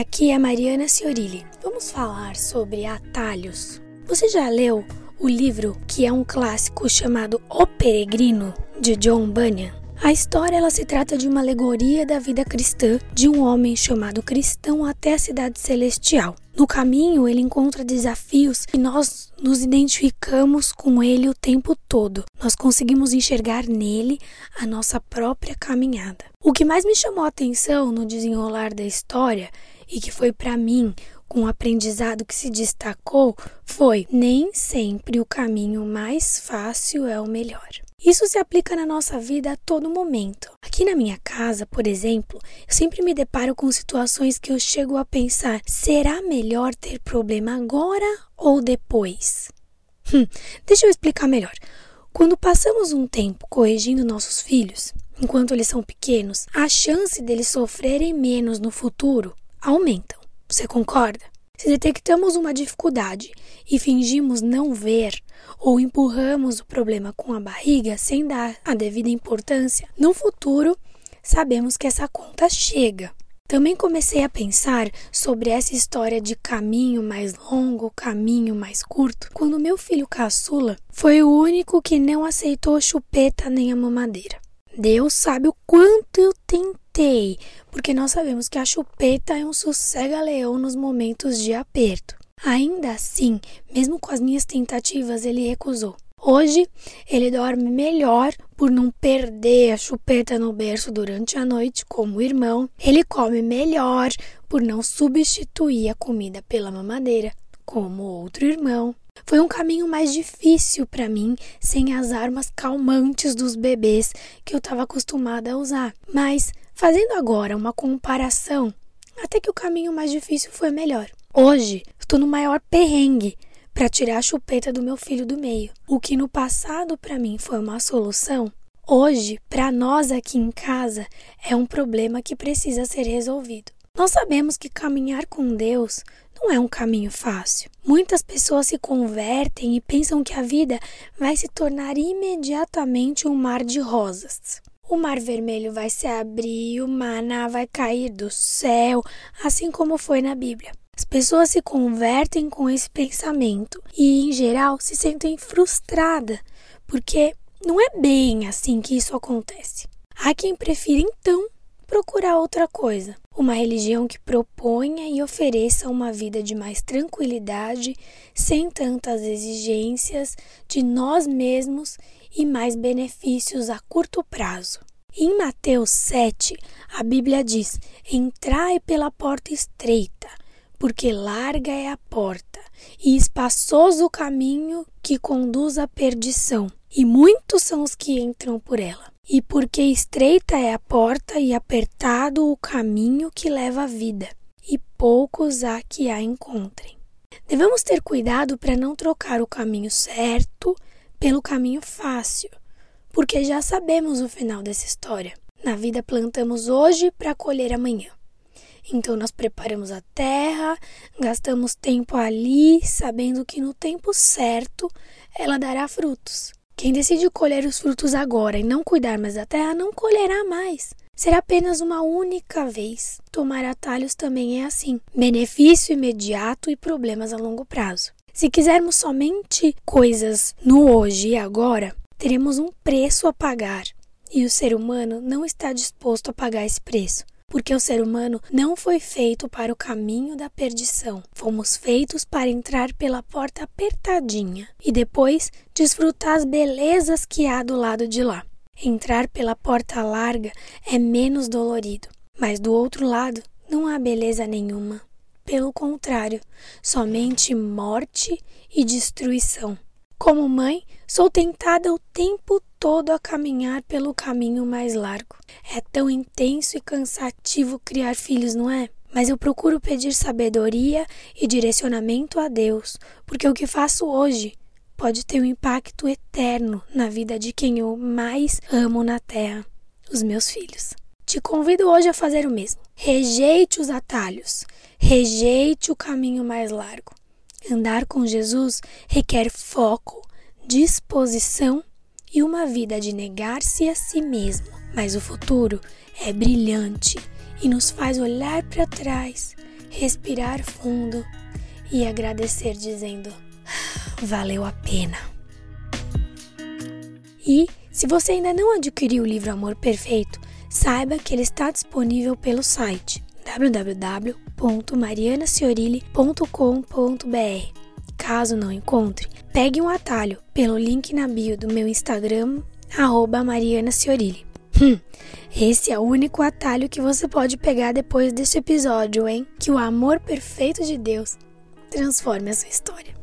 Aqui é Mariana Ciorilli. Vamos falar sobre atalhos. Você já leu o livro que é um clássico chamado O Peregrino, de John Bunyan? A história ela se trata de uma alegoria da vida cristã de um homem chamado cristão até a cidade celestial. No caminho, ele encontra desafios e nós nos identificamos com ele o tempo todo. Nós conseguimos enxergar nele a nossa própria caminhada. O que mais me chamou a atenção no desenrolar da história e que foi para mim um aprendizado que se destacou foi: nem sempre o caminho mais fácil é o melhor. Isso se aplica na nossa vida a todo momento. Aqui na minha casa, por exemplo, eu sempre me deparo com situações que eu chego a pensar: será melhor ter problema agora ou depois? Hum, deixa eu explicar melhor. Quando passamos um tempo corrigindo nossos filhos, enquanto eles são pequenos, a chance deles sofrerem menos no futuro aumentam. Você concorda? Se detectamos uma dificuldade e fingimos não ver ou empurramos o problema com a barriga sem dar a devida importância, no futuro sabemos que essa conta chega. Também comecei a pensar sobre essa história de caminho mais longo, caminho mais curto, quando meu filho caçula foi o único que não aceitou chupeta nem a mamadeira. Deus sabe o quanto eu tentei, porque nós sabemos que a chupeta é um sossega-leão nos momentos de aperto. Ainda assim, mesmo com as minhas tentativas, ele recusou. Hoje, ele dorme melhor por não perder a chupeta no berço durante a noite, como o irmão. Ele come melhor por não substituir a comida pela mamadeira, como outro irmão. Foi um caminho mais difícil para mim sem as armas calmantes dos bebês que eu estava acostumada a usar. Mas, fazendo agora uma comparação, até que o caminho mais difícil foi melhor. Hoje, estou no maior perrengue para tirar a chupeta do meu filho do meio. O que no passado para mim foi uma solução, hoje, para nós aqui em casa, é um problema que precisa ser resolvido. Nós sabemos que caminhar com Deus não é um caminho fácil. Muitas pessoas se convertem e pensam que a vida vai se tornar imediatamente um mar de rosas. O mar vermelho vai se abrir, o maná vai cair do céu, assim como foi na Bíblia. As pessoas se convertem com esse pensamento e, em geral, se sentem frustradas, porque não é bem assim que isso acontece. Há quem prefira, então, procurar outra coisa, uma religião que proponha e ofereça uma vida de mais tranquilidade, sem tantas exigências de nós mesmos e mais benefícios a curto prazo. Em Mateus 7, a Bíblia diz: Entrai pela porta estreita, porque larga é a porta e espaçoso o caminho que conduz à perdição, e muitos são os que entram por ela e porque estreita é a porta e apertado o caminho que leva à vida, e poucos há que a encontrem. Devemos ter cuidado para não trocar o caminho certo pelo caminho fácil, porque já sabemos o final dessa história. Na vida plantamos hoje para colher amanhã. Então nós preparamos a terra, gastamos tempo ali, sabendo que no tempo certo ela dará frutos. Quem decide colher os frutos agora e não cuidar mais da terra não colherá mais. Será apenas uma única vez. Tomar atalhos também é assim: benefício imediato e problemas a longo prazo. Se quisermos somente coisas no hoje e agora, teremos um preço a pagar. E o ser humano não está disposto a pagar esse preço porque o ser humano não foi feito para o caminho da perdição. Fomos feitos para entrar pela porta apertadinha e depois desfrutar as belezas que há do lado de lá. Entrar pela porta larga é menos dolorido, mas do outro lado não há beleza nenhuma. Pelo contrário, somente morte e destruição. Como mãe, sou tentada o tempo todo a caminhar pelo caminho mais largo. É tão intenso e cansativo criar filhos, não é? Mas eu procuro pedir sabedoria e direcionamento a Deus, porque o que faço hoje pode ter um impacto eterno na vida de quem eu mais amo na terra, os meus filhos. Te convido hoje a fazer o mesmo. Rejeite os atalhos, rejeite o caminho mais largo. Andar com Jesus requer foco, disposição e uma vida de negar-se a si mesmo. Mas o futuro é brilhante e nos faz olhar para trás, respirar fundo e agradecer dizendo: valeu a pena. E se você ainda não adquiriu o livro Amor Perfeito, saiba que ele está disponível pelo site www.marianaciorile.com.br. Caso não encontre, pegue um atalho pelo link na bio do meu Instagram, arroba Mariana Ciorile. Hum, esse é o único atalho que você pode pegar depois desse episódio, hein? Que o amor perfeito de Deus transforme a sua história.